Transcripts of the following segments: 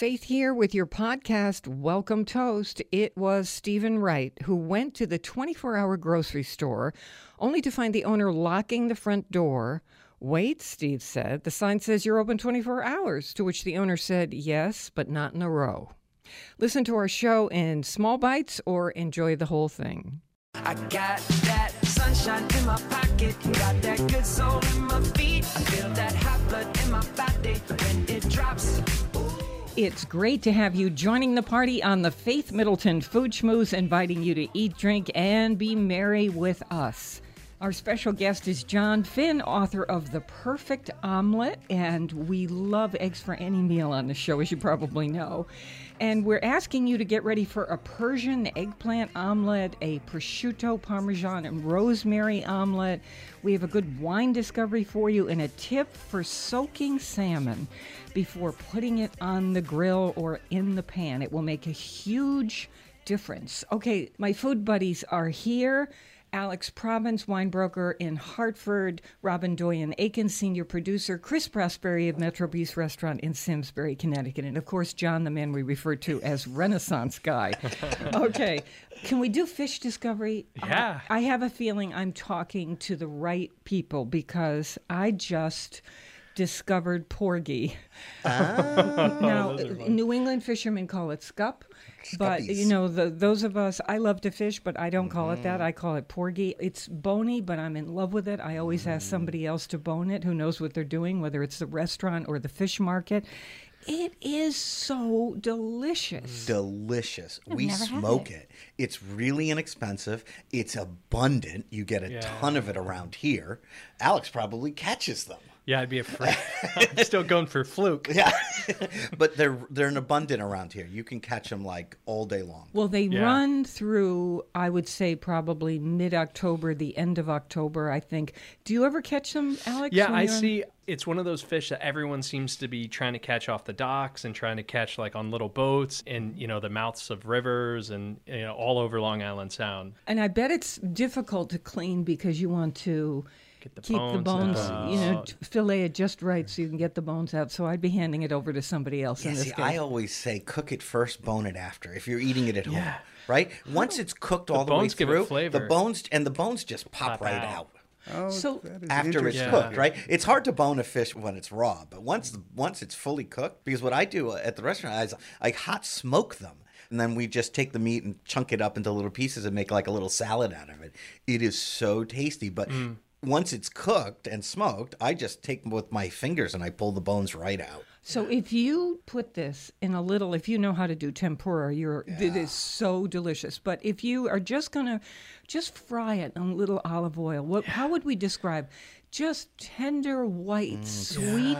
Faith here with your podcast, Welcome Toast. It was Steven Wright who went to the 24 hour grocery store only to find the owner locking the front door. Wait, Steve said. The sign says you're open 24 hours, to which the owner said, yes, but not in a row. Listen to our show in small bites or enjoy the whole thing. I got that sunshine in my pocket, got that good soul in my feet. I feel that hot blood in my body when it drops. It's great to have you joining the party on the Faith Middleton Food Schmooze, inviting you to eat, drink, and be merry with us. Our special guest is John Finn, author of The Perfect Omelet, and we love eggs for any meal on the show, as you probably know. And we're asking you to get ready for a Persian eggplant omelet, a prosciutto, parmesan, and rosemary omelet. We have a good wine discovery for you and a tip for soaking salmon before putting it on the grill or in the pan. It will make a huge difference. Okay, my food buddies are here. Alex Province, wine broker in Hartford, Robin Doyen Aiken, senior producer, Chris Prosperi of Metro Bis Restaurant in Simsbury, Connecticut, and of course, John, the man we refer to as Renaissance Guy. okay, can we do fish discovery? Yeah. I, I have a feeling I'm talking to the right people because I just discovered porgy. Ah. now, New England fishermen call it scup, but you know, the, those of us, I love to fish, but I don't call it that. Mm-hmm. I call it porgy. It's bony, but I'm in love with it. I always ask mm-hmm. somebody else to bone it who knows what they're doing, whether it's the restaurant or the fish market. It is so delicious. delicious. we never had smoke it. It's really inexpensive. It's abundant. You get a Yeah. ton of it around here. Alex probably catches them. Yeah, I'd be afraid. I'm still going for fluke. Yeah, but they're they're an abundant around here. You can catch them like all day long. Well, they Yeah. run through, I would say, probably mid October, the end of October, I think. Do you ever catch them, Alex? Yeah, I you're on- see. It's one of those fish that everyone seems to be trying to catch off the docks and trying to catch like on little boats and you know the mouths of rivers and you know all over Long Island Sound. And I bet it's difficult to clean because you want to Get the keep the bones bones, out. you know, fillet it just right so you can get the bones out. So I'd be handing it over to somebody else Yeah, in this see, case. I always say cook it first, bone it after. If you're eating it at home, right? Once oh. it's cooked all the, way bones give it through, the bones and the bones just pop, Pop right out. out. Oh, So- after it's Yeah. cooked, right? It's hard to bone a fish when it's raw, but once once it's fully cooked, because what I do uh, at the restaurant is I hot smoke them. And then we just take the meat and chunk it up into little pieces and make like a little salad out of it. It is so tasty. But mm. Once it's cooked and smoked, I just take them with my fingers and I pull the bones right out. So if you put this in a little, if you know how to do tempura, you're it is so delicious. But if you are just gonna just fry it in a little olive oil, what how would we describe? Just tender white, mm, sweet,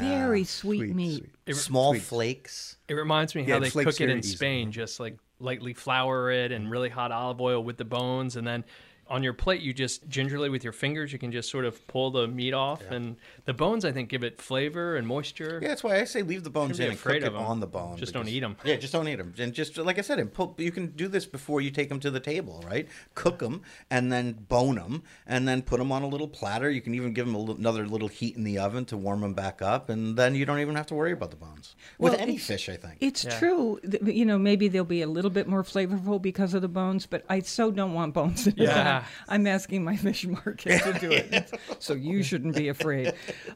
very sweet, Sweet, meat. sweet. Small flakes. It reminds me how it they cook it in easily. Spain, just like lightly flour it and mm. really hot olive oil with the bones, and then on your plate you just gingerly with your fingers you can just sort of pull the meat off, and the bones I think give it flavor and moisture. Yeah, that's why I say leave the bones Shouldn't in be and afraid cook it of 'em. on the bone. Just don't eat them. Yeah, just don't eat them. And just like I said, and pull, you can do this before you take them to the table, right? Cook them and then bone them and then put them on a little platter. You can even give them a little, another little heat in the oven to warm them back up, and then you don't even have to worry about the bones. With Well, any fish, I think. It's Yeah. true. th- You know, maybe they'll be a little bit more flavorful because of the bones, but I so don't want bones in it. Yeah. I'm asking my fish market to do it. so you shouldn't be afraid.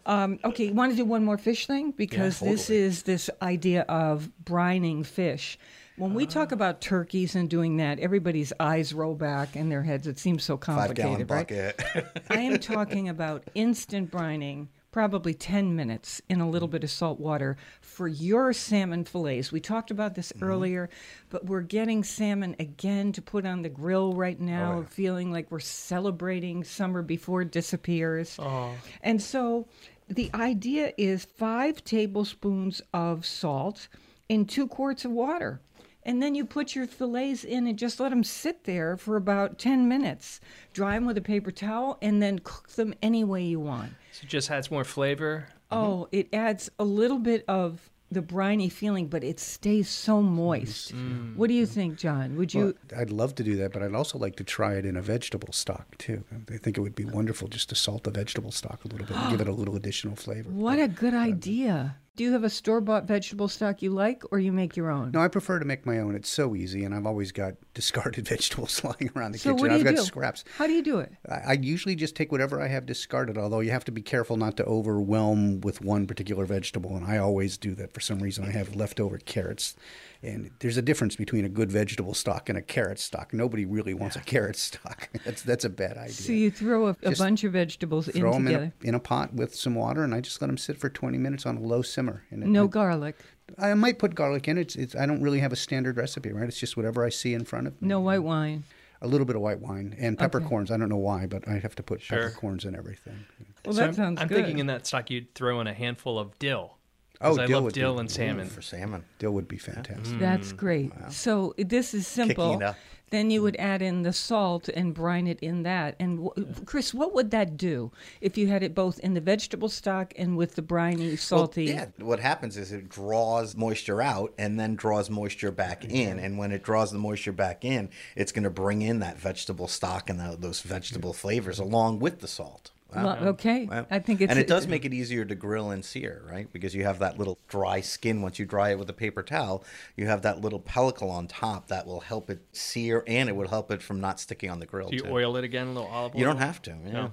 Um, okay, want to do one more fish thing? Because this totally. is this idea of brining fish. When we Ah. talk about turkeys and doing that, everybody's eyes roll back in their heads. It seems so complicated, Five gallon right? bucket. I am talking about instant brining, probably 10 minutes in a little mm. bit of salt water for your salmon fillets. We talked about this mm-hmm. earlier, but we're getting salmon again to put on the grill right oh, now, feeling like we're celebrating summer before it disappears. Oh. And so the idea is five tablespoons of salt in two quarts of water. And then you put your fillets in and just let them sit there for about 10 minutes. Dry them with a paper towel and then cook them any way you want. So it just adds more flavor. Oh, mm-hmm. it adds a little bit of the briny feeling, but it stays so moist. Mm-hmm. Mm-hmm. What do you think, John? Would you? Well, I'd love to do that, but I'd also like to try it in a vegetable stock too. I think it would be wonderful just to salt the vegetable stock a little bit and give it a little additional flavor. what a good idea. Do you have a store bought vegetable stock you like or you make your own? No, I prefer to make my own. It's so easy, and I've always got discarded vegetables lying around the so kitchen. what do I've you got do? scraps. How do you do it? I, I usually just take whatever I have discarded, although you have to be careful not to overwhelm with one particular vegetable, and I always do that for some reason. I have leftover carrots, and there's a difference between a good vegetable stock and a carrot stock. Nobody really wants a carrot stock. that's that's a bad idea. So you throw a, a bunch of vegetables in Throw them in a, in a pot with some water, and I just let them sit for 20 minutes on a low simmer. And it- No it- garlic, I might put garlic in. It's, it's I don't really have a standard recipe, right? It's just whatever I see in front of me. no white wine. A little bit of white wine and peppercorns. I don't know why, but I have to put Sure. peppercorns in everything. Well, So that I'm, sounds I'm good. thinking in that stock you'd throw in a handful of dill. 'Cause Oh, I dill love would be- dill and salmon. for salmon. Dill would be fantastic. Mm. That's mm. great. So this is simple. Kicking up. Then you mm. would add in the salt and brine it in that. And wh- Chris, what would that do if you had it both in the vegetable stock and with the briny, Well, salty? yeah, what happens is it draws moisture out and then draws moisture back in. And when it draws the moisture back in, it's going to bring in that vegetable stock and tho- those vegetable flavors along with the salt. Well, okay. Well, I think it's and it does make it easier to grill and sear, right? Because you have that little dry skin. Once you dry it with a paper towel, you have that little pellicle on top that will help it sear, and it would help it from not sticking on the grill. Do you too. oil it again, a little olive oil? You don't have to. Yeah. No.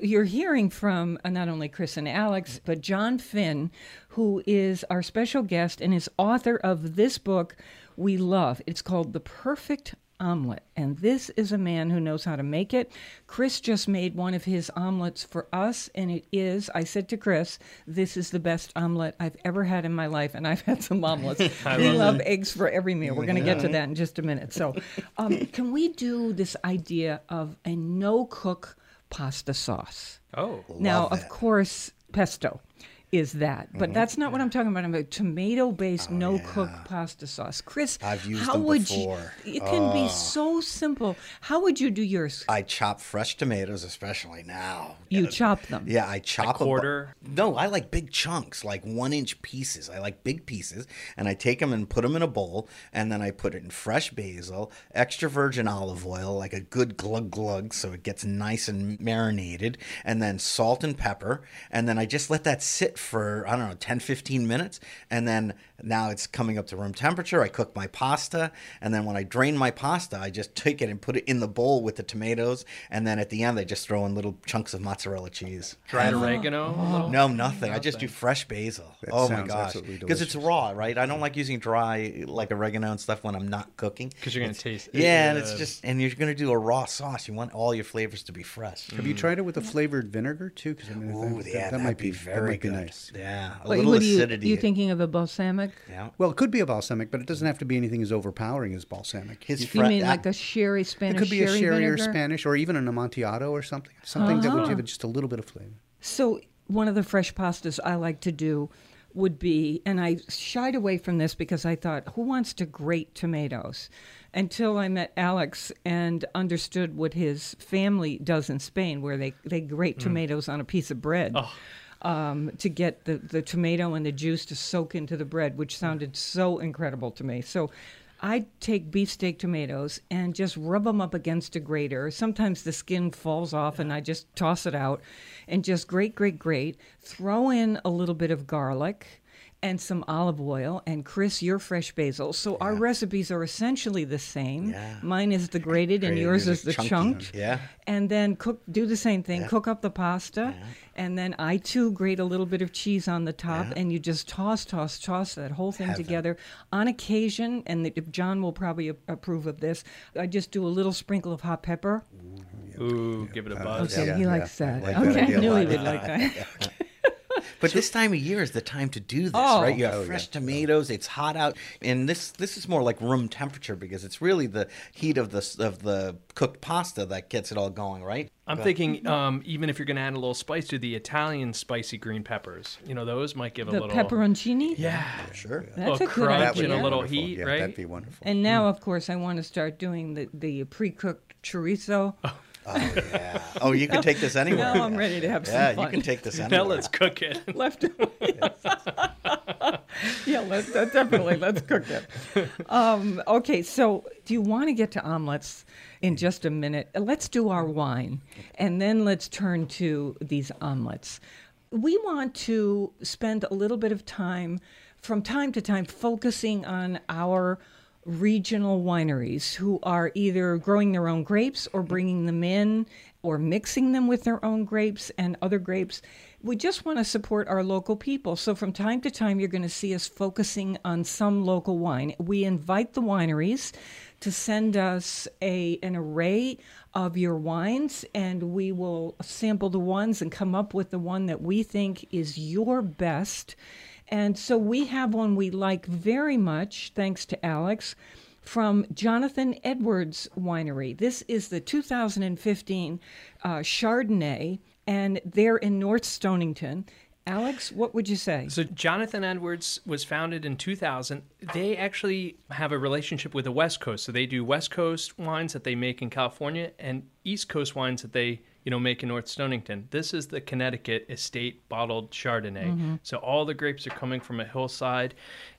You're hearing from uh, not only Chris and Alex, but John Finn, who is our special guest and is author of this book we love. It's called The Perfect Omelet. And this is a man who knows how to make it. Chris just made one of his omelets for us, and it is, I said to Chris, this is the best omelet I've ever had in my life, and I've had some omelets. we love eggs for every meal. We're going to get to that in just a minute. So, um, can we do this idea of a no cook pasta sauce? Oh, Now, Love of course, pesto is that, but Mm-hmm. that's not what I'm talking about. I'm a tomato-based no-cook pasta sauce. Chris, Oh, I've used how them would before. you? It can be so simple. How would you do yours? I chop fresh tomatoes, especially now. You Yeah. chop them. Yeah, I chop bu- quarter? no, I like big chunks, like one inch pieces. I like big pieces, and I take them and put them in a bowl, and then I put it in fresh basil, extra virgin olive oil, like a good glug glug, so it gets nice and marinated, and then salt and pepper, and then I just let that sit for I don't know 10, 15 minutes, and then now it's coming up to room temperature. I cook my pasta, and then when I drain my pasta, I just take it and put it in the bowl with the tomatoes, and then at the end I just throw in little chunks of mozzarella cheese. dried oregano. a little? No, nothing. I just do fresh basil. That oh my gosh, because it's raw, right? I don't like using dry like oregano and stuff when I'm not cooking. Because you're gonna taste. It, Yeah, and it's uh, just and you're gonna do a raw sauce. You want all your flavors to be fresh. Have you tried it with a flavored vinegar too? Because I mean, Ooh, that, yeah, that, that might be very that might be good. nice. Yeah, a Wait, little what are you, acidity. you thinking of a balsamic? Yeah. Well, it could be a balsamic, but it doesn't have to be anything as overpowering as balsamic. His You fri- mean like a sherry Spanish? it could be a sherry sherry or? Spanish, or even an amontillado or something. Something that would Ah. give it just a little bit of flavor. So one of the fresh pastas I like to do would be, and I shied away from this because I thought, who wants to grate tomatoes? Until I met Alex and understood what his family does in Spain, where they, they grate tomatoes on a piece of bread. Um, to get the, the tomato and the juice to soak into the bread, which sounded so incredible to me. So I take beefsteak tomatoes and just rub them up against a grater. Sometimes the skin falls off and I just toss it out and just grate, grate, grate. Throw in a little bit of garlic and some olive oil and Chris your fresh basil. So our recipes are essentially the same. Yeah. Mine is the grated and Grated, yours yours is the chunky. chunked. Yeah. And then cook do the same thing. Yeah. Cook up the pasta and then I too grate a little bit of cheese on the top Yeah. and you just toss toss toss that whole thing Heaven. together. On occasion and the, John will probably a- approve of this, I just do a little sprinkle of hot pepper. Ooh, give it a buzz. Okay, yeah, he likes I that. like okay, idea I a knew he would like that. But this time of year is the time to do this, Oh. right? You have Oh, yeah. fresh tomatoes. It's hot out, and this this is more like room temperature because it's really the heat of the of the cooked pasta that gets it all going, right? I'm thinking, um, even if you're going to add a little spice to the Italian spicy green peppers, you know, those might give a The little pepperoncini. Yeah, Sure. a That's little a good crunch idea. and a little Wonderful. heat, yeah, right? That'd be wonderful. And now, of course, I want to start doing the, the pre-cooked chorizo. Oh yeah. Oh, you can take this anywhere. Now I'm ready to have some Yeah, fun. you can take this anywhere. now let's cook it. left yeah let's uh, definitely let's cook it um, okay so do you want to get to omelets in just a minute Uh, let's do our wine and then let's turn to these omelets we want to spend a little bit of time from time to time focusing on our regional wineries who are either growing their own grapes or bringing them in or mixing them with their own grapes and other grapes. We just want to support our local people. So from time to time, you're going to see us focusing on some local wine. We invite the wineries to send us a an array of your wines and we will sample the ones and come up with the one that we think is your best. And so we have one we like very much, thanks to Alex, from Jonathan Edwards Winery. This is the 2015 uh, Chardonnay, and they're in North Stonington. Alex, what would you say? So Jonathan Edwards was founded in 2000. They actually have a relationship with the West Coast. So they do West Coast wines that they make in California and East Coast wines that they, you know, make in North Stonington. This is the Connecticut Estate bottled Chardonnay. Mm-hmm. So all the grapes are coming from a hillside.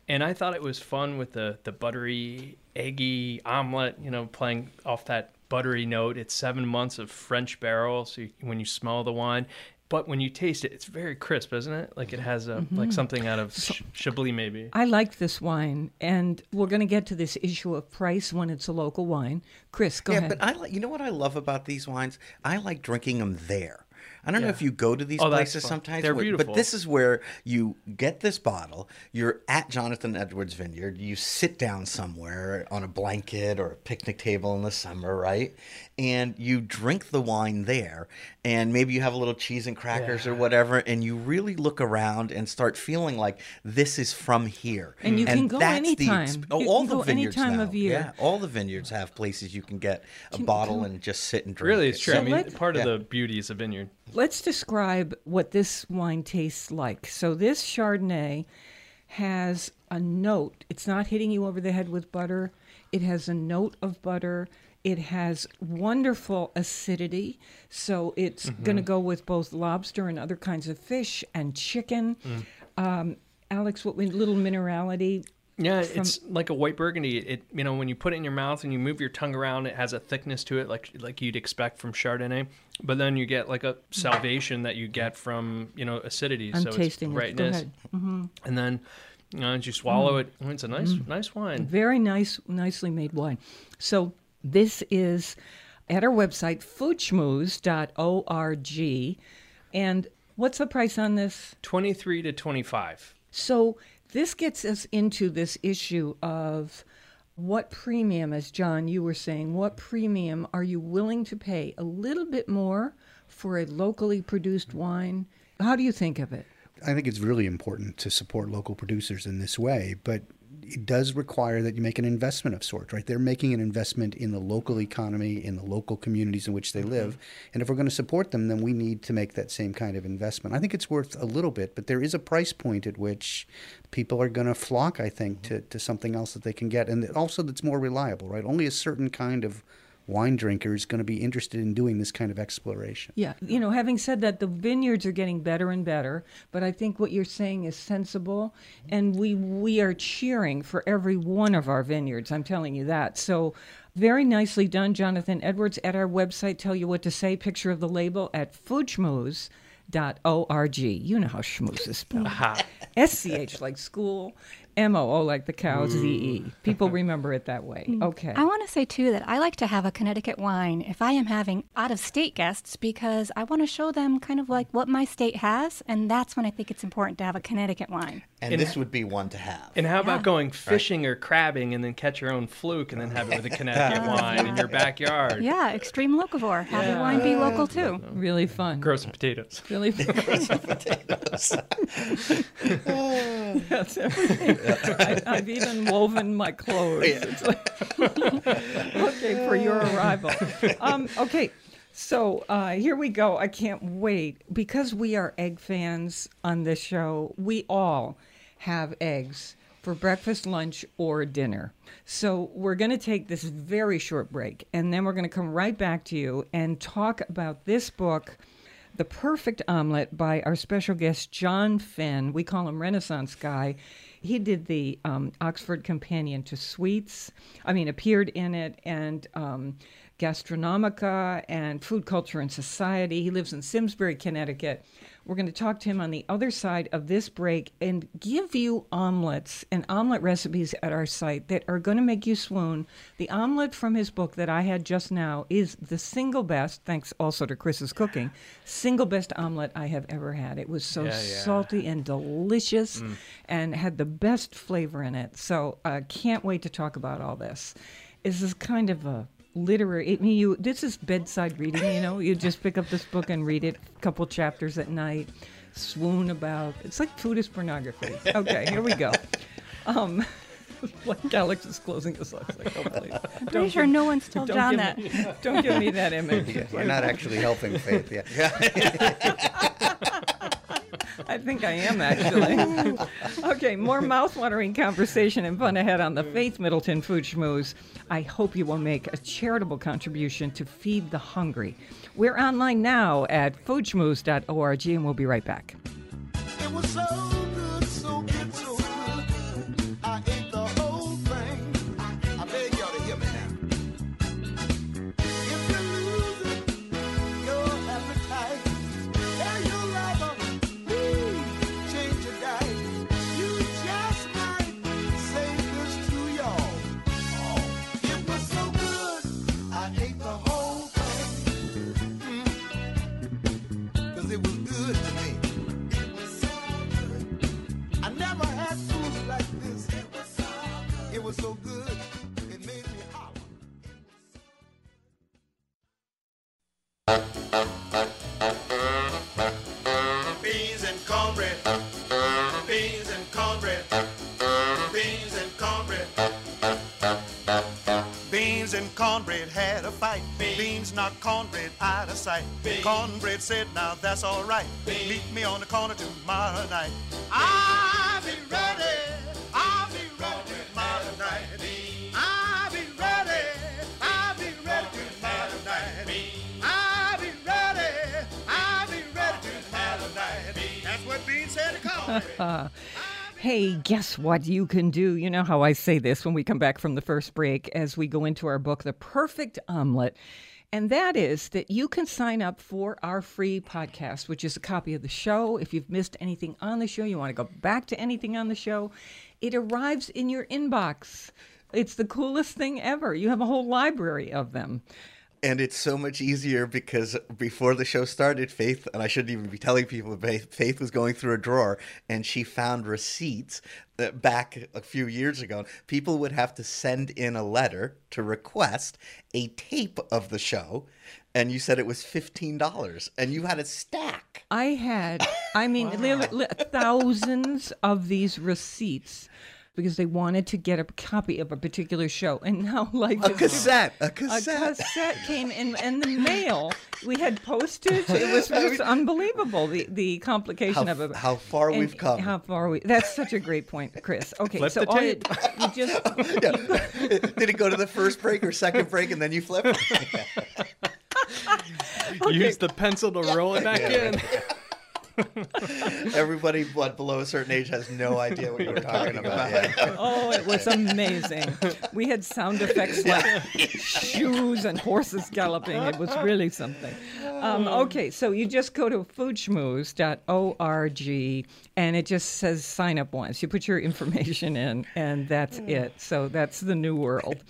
And I thought it was fun with the the buttery, eggy omelet, you know, playing off that buttery note. It's 7 months of French barrel, so you, when you smell the wine, but when you taste it, it's very crisp, isn't it? Like it mm-hmm. has a like mm-hmm. something out of sh- Chablis, maybe. I like this wine, and we're going to get to this issue of price when it's a local wine. Chris, go yeah, ahead. Yeah, but I like. You know what I love about these wines? I like drinking them there. I don't know if you go to these Oh, places sometimes, They're but- beautiful. but this is where you get this bottle. You're at Jonathan Edwards Vineyard. You sit down somewhere on a blanket or a picnic table in the summer, right? And you drink the wine there, and maybe you have a little cheese and crackers or whatever, and you really look around and start feeling like this is from here. And you can go that's the anytime. ex- You oh, can all the go any vineyards time now. of year. Yeah, all the vineyards have places you can get a bottle and just sit and drink. Really, it's true. So I mean, let's- part of Yeah. the beauty is a vineyard. Let's describe what this wine tastes like. So, this Chardonnay has a note. It's not hitting you over the head with butter, it has a note of butter. It has wonderful acidity. So, it's going to go with both lobster and other kinds of fish and chicken. Um, Alex, what little minerality? Yeah, it's like a white burgundy. It you know when you put it in your mouth and you move your tongue around, it has a thickness to it like like you'd expect from Chardonnay. But then you get like a salvation that you get from you know acidity. I'm so tasting it's brightness, ahead. Mm. and then you know as you swallow it, oh, it's a nice nice wine. Very nice, nicely made wine. So this is at our website, foodschmooze.org. And what's the price on this? Twenty three to twenty five. So this gets us into this issue of what premium, as John, you were saying, what premium are you willing to pay a little bit more for a locally produced wine? How do you think of it? I think it's really important to support local producers in this way, but it does require that you make an investment of sorts, right? They're making an investment in the local economy, in the local communities in which they mm-hmm. live. And if we're going to support them, then we need to make that same kind of investment. I think it's worth a little bit, but there is a price point at which people are going to flock, I think, mm-hmm. to, to something else that they can get. And also that's more reliable, right? Only a certain kind of wine drinker is going to be interested in doing this kind of exploration. Yeah, you know, having said that, the vineyards are getting better and better, but I think what you're saying is sensible, and we we are cheering for every one of our vineyards. I'm telling you that. So, very nicely done, Jonathan Edwards. At our website, tell you what to say. Picture of the label at foodschmooze.org. You know how schmooze is spelled. S C H like school, M O O like the cow, mm. Z E. People remember it that way. Mm. Okay. I want to say too that I like to have a Connecticut wine if I am having out of state guests because I want to show them kind of like what my state has, and that's when I think it's important to have a Connecticut wine. And this would be one to have. And how about going fishing or crabbing and then catch your own fluke and then have it with a Connecticut wine in your backyard? Yeah, extreme locavore. Have your wine be local too. really fun. Grow some potatoes. Really fun. Grow some potatoes. That's everything. I, I've even woven my clothes. It's like- okay, for your arrival. Um, okay, so uh, here we go. I can't wait. Because we are egg fans on this show, we all have eggs for breakfast, lunch, or dinner. So we're going to take this very short break, and then we're going to come right back to you and talk about this book. The Perfect Omelet by our special guest, John Finn. We call him Renaissance Guy. He did the um, Oxford Companion to Sweets. I mean, appeared in it and um, Gastronomica and Food Culture and Society. He lives in Simsbury, Connecticut. We're going to talk to him on the other side of this break and give you omelets and omelet recipes at our site that are going to make you swoon. The omelet from his book that I had just now is the single best, thanks also to Chris's cooking, single best omelet I have ever had. It was so Yeah, yeah. salty and delicious and had the best flavor in it. So I uh, can't wait to talk about all this. This is kind of a literary. I mean, you this is bedside reading. You know, you just pick up this book and read it a couple chapters at night, swoon about. It's like food is pornography. Okay, here we go. Um, like Alex is closing this up. It's Like, oh, please. Pretty sure no one's told Don't John that. me, don't give me that image. Yeah, you're not actually helping Faith. Yeah. I think I am actually. okay, more mouth-watering conversation and fun ahead on the Faith Middleton Food Schmooze. I hope you will make a charitable contribution to feed the hungry. We're online now at foodschmooze.org, and we'll be right back. Cornbread had a fight. Beans knocked cornbread out of sight. Cornbread said, now that's all right. Meet me on the corner tomorrow night. I'll be ready. I'll be ready tomorrow night. I'll be ready. I'll be ready tomorrow night. I'll be ready. I'll be ready tomorrow night. That's what Beans said to cornbread. Hey, guess what you can do? You know how I say this when we come back from the first break as we go into our book, The Perfect Omelet. And that is that you can sign up for our free podcast, which is a copy of the show. If you've missed anything on the show, you want to go back to anything on the show, it arrives in your inbox. It's the coolest thing ever. You have a whole library of them. And it's so much easier because before the show started, Faith, and I shouldn't even be telling people, but Faith was going through a drawer and she found receipts back a few years ago. People would have to send in a letter to request a tape of the show. And you said it was $15 and you had a stack. I had, I mean, li- li- thousands of these receipts because they wanted to get a copy of a particular show. And now, like, A cassette, a a cassette. cassette came in, in the mail. We had postage. It was just unbelievable. The the complication How- of it. how far And we've come. How far we? That's such a great point, Chris. Okay, Flip so the all you, tape. you just Did it go to the first break or second break and then you flip? Use the pencil to roll it back in. Everybody what, below a certain age has no idea what you're talking about. Yeah. Oh, it was amazing. We had sound effects like shoes and horses galloping. It was really something. Um, okay, so you just go to foodschmooze.org and it just says sign up once. You put your information in and that's it. So that's the new world.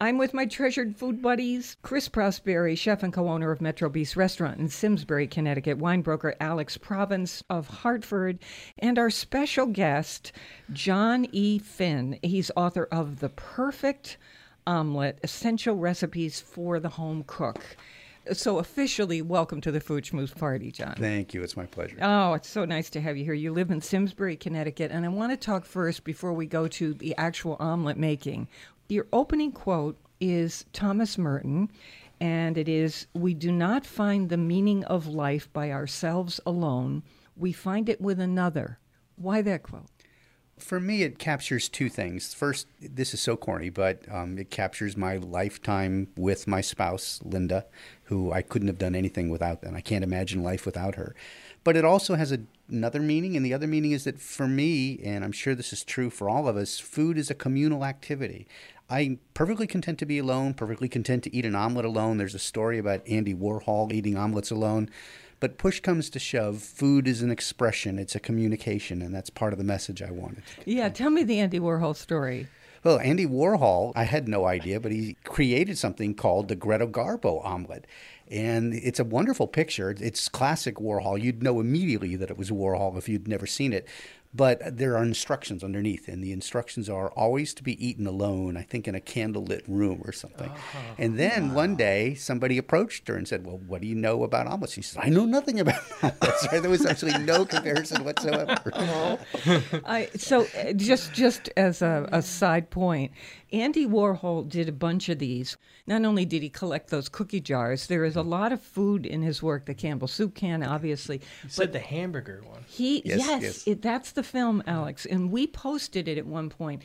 I'm with my treasured food buddies, Chris Prosperi, chef and co-owner of Metro Bis Restaurant in Simsbury, Connecticut, wine broker Alex Province of Hartford, and our special guest, John E. Finn. He's author of The Perfect Omelet, Essential Recipes for the Home Cook. So officially, welcome to the Food Schmooze party, John. Thank you. It's my pleasure. Oh, it's so nice to have you here. You live in Simsbury, Connecticut, and I want to talk first before we go to the actual omelet making. Your opening quote is Thomas Merton, and it is We do not find the meaning of life by ourselves alone, we find it with another. Why that quote? For me, it captures two things. First, this is so corny, but um, it captures my lifetime with my spouse, Linda, who I couldn't have done anything without, and I can't imagine life without her. But it also has a, another meaning, and the other meaning is that for me, and I'm sure this is true for all of us, food is a communal activity. I'm perfectly content to be alone, perfectly content to eat an omelet alone. There's a story about Andy Warhol eating omelets alone. But push comes to shove, food is an expression, it's a communication, and that's part of the message I wanted. Yeah, tell me the Andy Warhol story. Well, Andy Warhol, I had no idea, but he created something called the Greta Garbo omelet. And it's a wonderful picture. It's classic Warhol. You'd know immediately that it was Warhol if you'd never seen it. But there are instructions underneath, and the instructions are always to be eaten alone, I think in a candlelit room or something. And then one day, somebody approached her and said, Well, what do you know about omelets? She said, I know nothing about omelets. There was actually no comparison whatsoever. I so uh, just just as a, a side point, Andy Warhol did a bunch of these. Not only did he collect those cookie jars, there is a lot of food in his work. The Campbell soup can, obviously, You said the hamburger one. He Yes, yes, yes. It, that's the film, Alex, and we posted it at one point.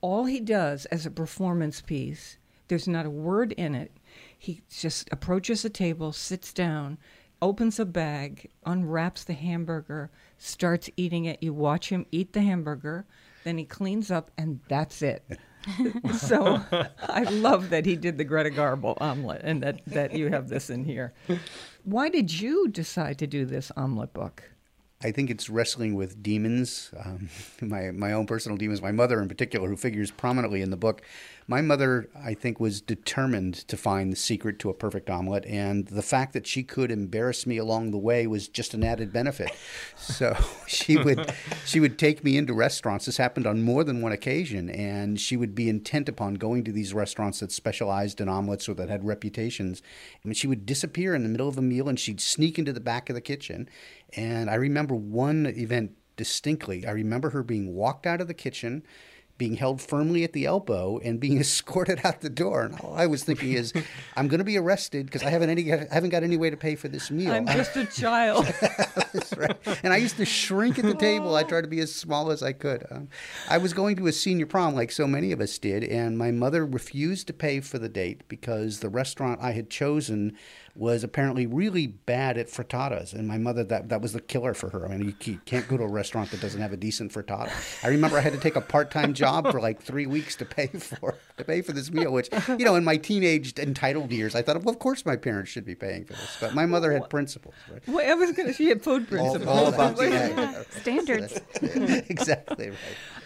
All he does as a performance piece, there's not a word in it. He just approaches a table, sits down, opens a bag, unwraps the hamburger, starts eating it. You watch him eat the hamburger, then he cleans up, and that's it. so I love that he did the Greta Garbo omelet, and that that you have this in here. Why did you decide to do this omelet book? I think it's wrestling with demons, um, my my own personal demons. My mother, in particular, who figures prominently in the book. My mother, I think, was determined to find the secret to a perfect omelet, and the fact that she could embarrass me along the way was just an added benefit. So she would she would take me into restaurants. This happened on more than one occasion, and she would be intent upon going to these restaurants that specialized in omelets or that had reputations. I mean, she would disappear in the middle of a meal, and she'd sneak into the back of the kitchen. And I remember one event distinctly. I remember her being walked out of the kitchen, being held firmly at the elbow, and being escorted out the door. And all I was thinking is, I'm going to be arrested because I haven't any, I haven't got any way to pay for this meal. I'm just a child. Right. And I used to shrink at the table. I tried to be as small as I could. Um, I was going to a senior prom, like so many of us did, and my mother refused to pay for the date because the restaurant I had chosen was apparently really bad at frittatas. And my mother, that, that was the killer for her. I mean, you can't go to a restaurant that doesn't have a decent frittata. I remember I had to take a part-time job for like three weeks to pay for to pay for this meal, which, you know, in my teenage entitled years, I thought, well, of course my parents should be paying for this. But my mother had principles, right? well, I was going to. She had food principles. all about the egg. Standards. exactly right.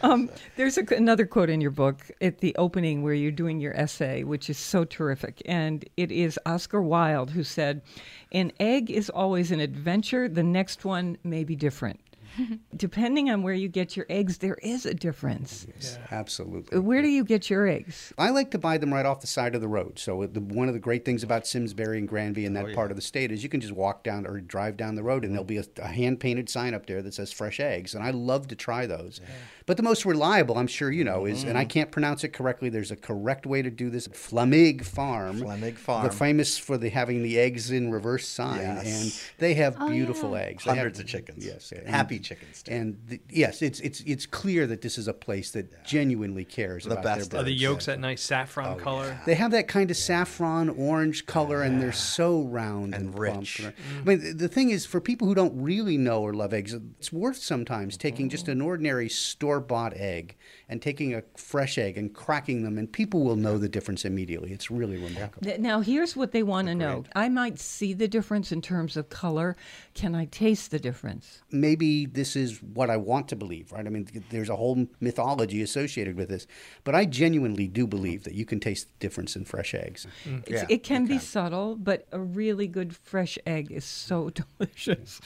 Um, there's a, another quote in your book at the opening where you're doing your essay, which is so terrific. And it is Oscar Wilde who said, An egg is always an adventure, the next one may be different. Depending on where you get your eggs, there is a difference. Absolutely. Where do you get your eggs? I like to buy them right off the side of the road. So uh, the, one of the great things about Simsbury and Granby and that oh, part of the state is you can just walk down or drive down the road and there'll be a, a hand painted sign up there that says fresh eggs. And I love to try those. But the most reliable, I'm sure you know, is, and I mm-hmm. can't pronounce it correctly, there's a correct way to do this, Flamig Farm. Flamig Farm. They're famous for the having the eggs in reverse sign. Yes. And they have oh, beautiful eggs. They have- Hundreds of chickens. Yes. Happy chickens. Too. And the, yes, it's, it's, it's clear that this is a place that genuinely cares The about best their Are the birds. yolks that nice saffron oh, color? They have that kind of saffron orange color, and they're so round And and, rich. plump. Mm. I mean, the thing is, for people who don't really know or love eggs, it's worth sometimes mm-hmm. taking just an ordinary store bought egg and taking a fresh egg and cracking them, and people will know the difference immediately. It's really remarkable. Now, here's what they want to know. I might see the difference in terms of color. Can I taste the difference? maybe this is what I want to believe, right? I mean, there's a whole mythology associated with this, but I genuinely do believe that you can taste the difference in fresh eggs. Mm-hmm. It's, Yeah, it can be subtle, but a really good fresh egg is so delicious.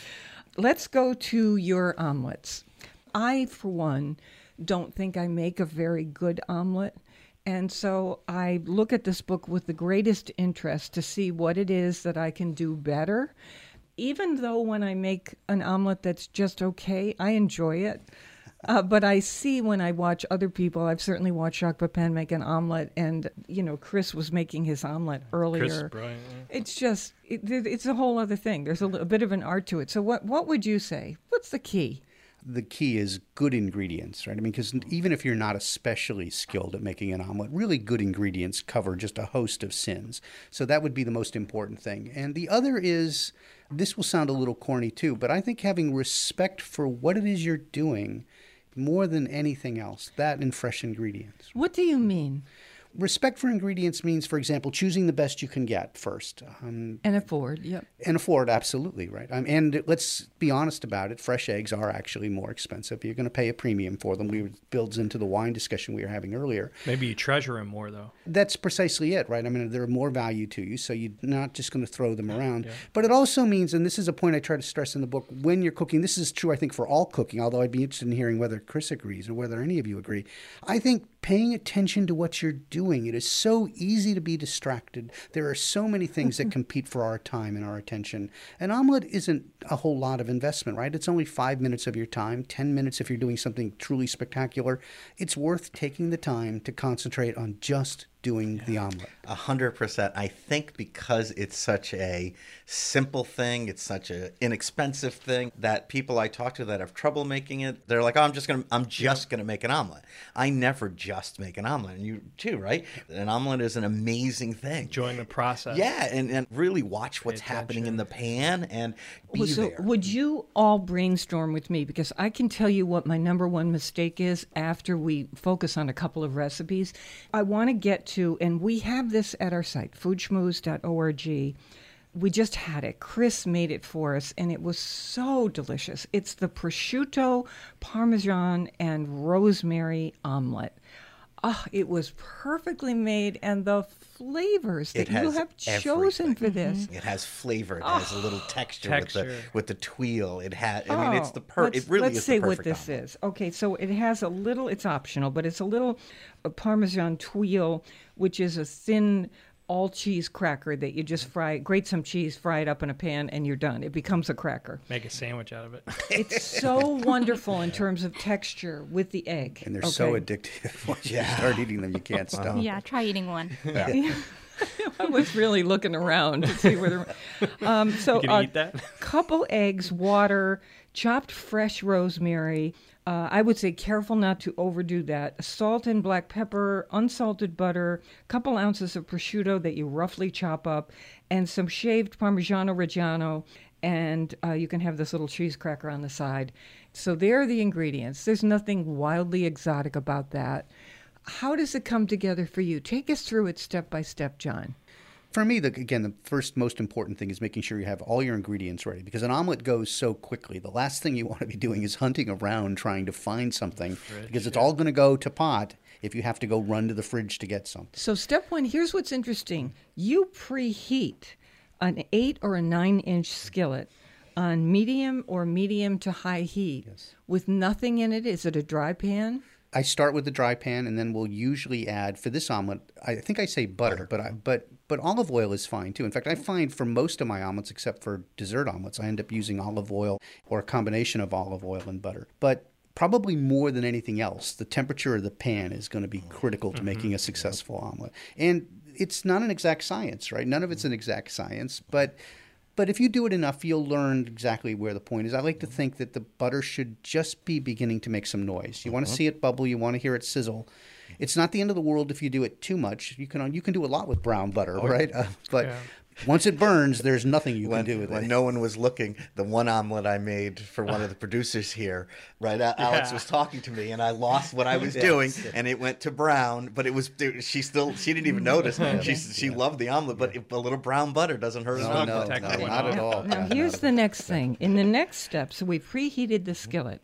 Let's go to your omelets. I, for one, don't think I make a very good omelet. And so I look at this book with the greatest interest to see what it is that I can do better. Even though when I make an omelet that's just okay, I enjoy it. Uh, but I see when I watch other people, I've certainly watched Jacques Pepin make an omelet, and you know Chris was making his omelet earlier. Bryant, It's just it, it's a whole other thing. There's a, a bit of an art to it. So what what would you say? What's the key? The key is good ingredients, right? I mean, because even if you're not especially skilled at making an omelet, really good ingredients cover just a host of sins. So that would be the most important thing. And the other is this will sound a little corny too, but I think having respect for what it is you're doing more than anything else, that and fresh ingredients. What do you mean? Respect for ingredients means, for example, choosing the best you can get first. Um, And afford, yep. and afford absolutely right? Um, and let's be honest about it fresh eggs are actually more expensive. You're going to pay a premium for them. We builds into the wine discussion we were having earlier. Maybe you treasure them more though. that's precisely it right? I mean they're more value to you so you're not just going to throw them around. But it also means and this is a point i try to stress in the book when you're cooking this is true i think for all cooking although i'd be interested in hearing whether chris agrees or whether any of you agree i think paying attention to what you're doing. It is so easy to be distracted. There are so many things that mm-hmm. compete for our time and our attention. An omelet isn't a whole lot of investment right? It's only five minutes of your time ten minutes if you're doing something truly spectacular. It's worth taking the time to concentrate on just doing the omelet A hundred percent. I think because it's such a simple thing, it's such a inexpensive thing that people I talk to that have trouble making it, they're like, "Oh, I'm just gonna, I'm just gonna make an omelet." I never just make an omelet, and you too, right? An omelet is an amazing thing. Enjoying the process. Yeah, and, and really watch what's happening in the pan and be Well, so there. would you all brainstorm with me because I can tell you what my number one mistake is after we focus on a couple of recipes. I want to get to, and we have this at our site, foodschmooze.org. We just had it. Chris made it for us, and it was so delicious. It's the prosciutto, parmesan, and rosemary omelet. Oh, it was perfectly made, and the flavors It that you has have chosen for this. It has flavor. It has a little texture, with the with the tuile. It has. I mean, it's Oh, the per. let's- It really let's is say the what this omelet. is. Okay, so it has a little. It's optional, but it's a little uh, Parmesan tuile, which is a thin all cheese cracker that you just fry, grate some cheese, fry it up in a pan, and you're done. It becomes a cracker. Make a sandwich out of it. It's so wonderful in terms of texture with the egg. and they're so addictive once you start eating them you can't stop Yeah, try eating one. I was really looking around to see whether. Um, so, a uh, couple eggs, water, chopped fresh rosemary. Uh, I would say careful not to overdo that. Salt and black pepper, unsalted butter, a couple ounces of prosciutto that you roughly chop up, and some shaved Parmigiano Reggiano. And uh, you can have this little cheese cracker on the side. So there are the ingredients. There's nothing wildly exotic about that. How does it come together for you? Take us through it step by step, John. For me, the, again, the first most important thing is making sure you have all your ingredients ready because an omelet goes so quickly. The last thing you want to be doing is hunting around trying to find something because it's all going to go to pot if you have to go run to the fridge to get something. So, step one here's what's interesting you preheat an eight or a nine inch skillet on medium or medium to high heat with nothing in it. Is it a dry pan? I start with the dry pan, and then we'll usually add for this omelet. I think I say butter, but I, but but olive oil is fine too. In fact, I find for most of my omelets, except for dessert omelets, I end up using olive oil or a combination of olive oil and butter. But probably more than anything else, the temperature of the pan is going to be critical to making a mm-hmm. successful omelet. And it's not an exact science, right? None of it's an exact science, but but if you do it enough, you'll learn exactly where the point is. I like to think that the butter should just be beginning to make some noise. You want to mm-hmm. see it bubble, you want to hear it sizzle. It's not the end of the world if you do it too much. You can you can do a lot with brown butter, right? Uh, but once it burns, there's nothing you when, can do with when it. When no one was looking, the one omelet I made for one of the producers here, right? uh, Alex Yeah. was talking to me, and I lost what I was doing, and it went to brown. But it was she still she didn't even notice. She she loved the omelet, but if a little brown butter doesn't hurt an No, no, no, not at all. Now, Yeah, here's the next thing. In the next steps, so we've preheated the skillet.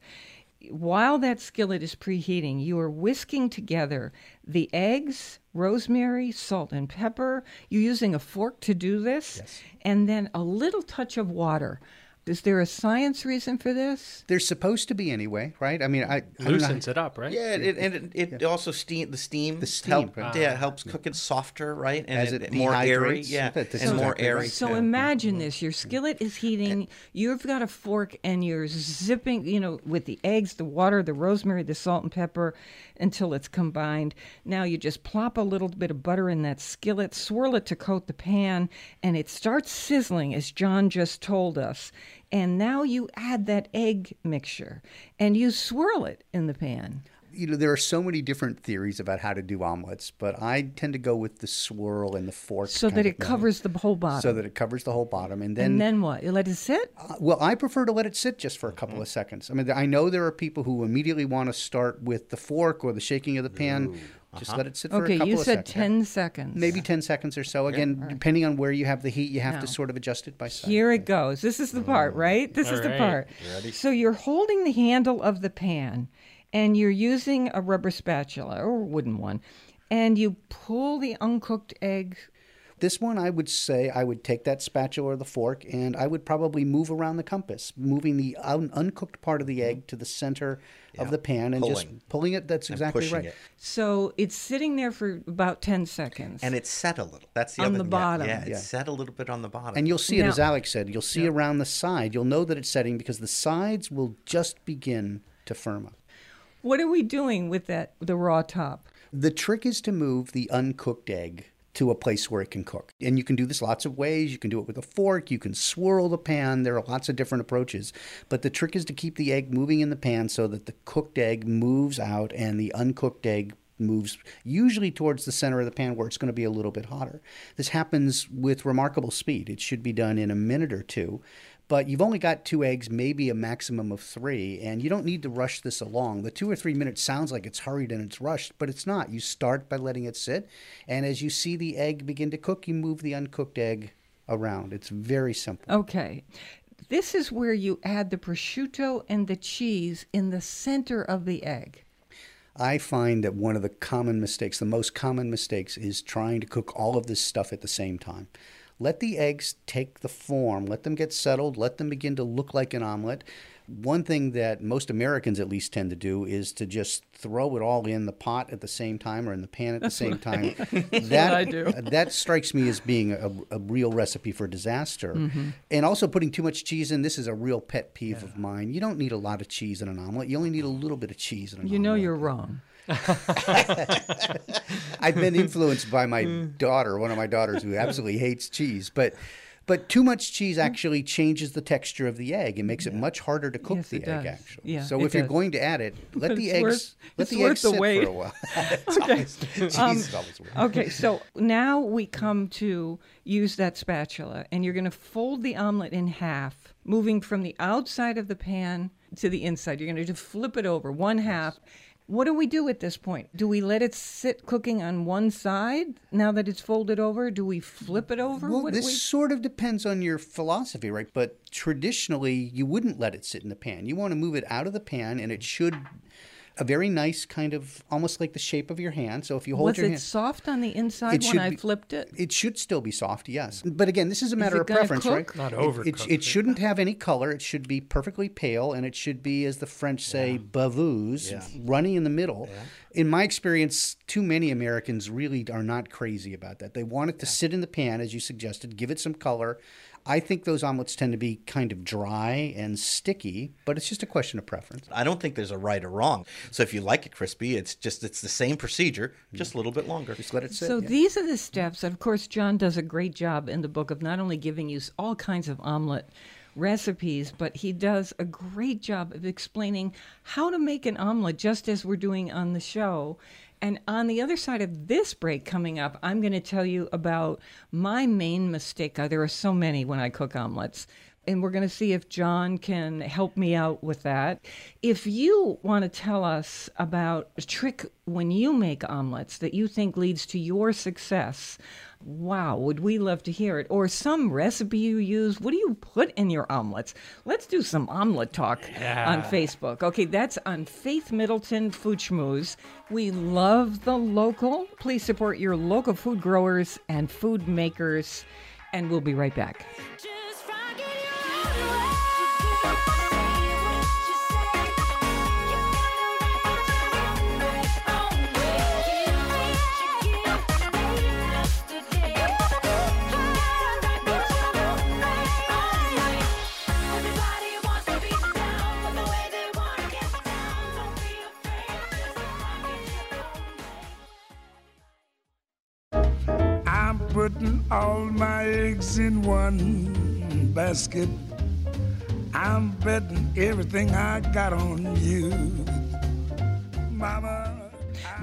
While that skillet is preheating, you are whisking together the eggs, rosemary, salt, and pepper. You're using a fork to do this, and then a little touch of water. Is there a science reason for this? There's supposed to be anyway, right? I mean, I, I don't know- Loosens it up, right? Yeah, it, and it, it also steam the steam The steam, help, right. yeah ah. helps cook it softer, right? And As it more airy, yeah, That's and more airy. So too. imagine mm-hmm. this: your mm-hmm. skillet is heating. You've got a fork, and you're zipping, you know, with the eggs, the water, the rosemary, the salt and pepper, until it's combined. Now you just plop a little bit of butter in that skillet, swirl it to coat the pan, and it starts sizzling, as John just told us. And now you add that egg mixture, and you swirl it in the pan. You know, there are so many different theories about how to do omelets, but I tend to go with the swirl and the fork. So that it covers the whole bottom. So that it covers the whole bottom, and then, and then what? You let it sit? uh, well, I prefer to let it sit just for a couple of seconds. I mean, I know there are people who immediately want to start with the fork or the shaking of the pan. Just let it sit for Okay, a couple you said seconds. 10 seconds. maybe 10 seconds or so. Again, depending on where you have the heat, you have Now, to sort of adjust it by side. Here it goes. This is the part, right? This is All the right. part. So you're holding the handle of the pan and you're using a rubber spatula or a wooden one and you pull the uncooked egg. This one, I would say I would take that spatula or the fork and I would probably move around the compass, moving the un- uncooked part of the egg to the center of the pan and just Pulling. pulling it. That's exactly right. it. So it's sitting there for about 10 seconds. And it's set a little. That's the On other the thing. bottom. Yeah, it's Yeah. set a little bit on the bottom. And you'll see it, as Alex said, you'll see around the side. You'll know that it's setting because the sides will just begin to firm up. What are we doing with that the raw top? The trick is to move the uncooked egg to a place where it can cook. And you can do this lots of ways. You can do it with a fork, you can swirl the pan. There are lots of different approaches. But the trick is to keep the egg moving in the pan so that the cooked egg moves out and the uncooked egg moves usually towards the center of the pan where it's going to be a little bit hotter. This happens with remarkable speed. It should be done in a minute or two. But you've only got two eggs, maybe a maximum of three, and you don't need to rush this along. The two or three minutes sounds like it's hurried and it's rushed, but it's not. You start by letting it sit, and as you see the egg begin to cook, you move the uncooked egg around. It's very simple. Okay. This is where you add the prosciutto and the cheese in the center of the egg. I find that one of the common mistakes, the most common mistakes, is trying to cook all of this stuff at the same time. Let the eggs take the form, let them get settled, let them begin to look like an omelet. One thing that most Americans at least tend to do is to just throw it all in the pot at the same time or in the pan at the same time. that I do. that strikes me as being a, a real recipe for disaster. Mm-hmm. And also putting too much cheese in. This is a real pet peeve of mine. You don't need a lot of cheese in an omelet. You only need a little bit of cheese in an You omelet. know you're wrong. I've been influenced by my Mm. daughter, one of my daughters who absolutely hates cheese, but but too much cheese Mm. actually changes the texture of the egg and makes it much harder to cook Yes, the egg. does. Actually, Yeah, so if you're going to add it, let But the eggs worth- let the eggs sit for a while. okay, Um, always worth. Okay, so now we come to use that spatula, and you're going to fold the omelet in half, moving from the outside of the pan to the inside. You're going to just flip it over one half. What do we do at this point? Do we let it sit cooking on one side now that it's folded over? Do we flip it over? Well, What this we- sort of depends on your philosophy, right? But traditionally, you wouldn't let it sit in the pan. You want to move it out of the pan, and it should a very nice kind of almost like the shape of your hand. So if you hold was your it hand, soft on the inside It when should I be- flipped it? It should still be soft, yes. But again, this is a matter it of preference, cook? right? Not It- It, overcooked. it, shouldn't have any color. It should be perfectly pale, and it should be, as the French say, baveuse, Yeah. running in the middle. In my experience, too many Americans really are not crazy about that. They want it to sit in the pan, as you suggested, give it some color. I think those omelets tend to be kind of dry and sticky, but it's just a question of preference. I don't think there's a right or wrong. So if you like it crispy, it's just it's the same procedure, just a little bit longer. Just let it sit. So yeah. these are the steps. Of course, John does a great job in the book of not only giving you all kinds of omelet recipes, but he does a great job of explaining how to make an omelet, just as we're doing on the show. And on the other side of this break coming up, I'm going to tell you about my main mistake. There are so many when I cook omelets. And we're going to see if John can help me out with that. If you want to tell us about a trick when you make omelets that you think leads to your success, wow, would we love to hear it? Or some recipe you use. What do you put in your omelets? Let's do some omelet talk on Facebook. Okay, that's on Faith Middleton Food Schmooze. We love the local. Please support your local food growers and food makers. And we'll be right back. Putting all my eggs in one basket. I'm betting everything I got on you. mama.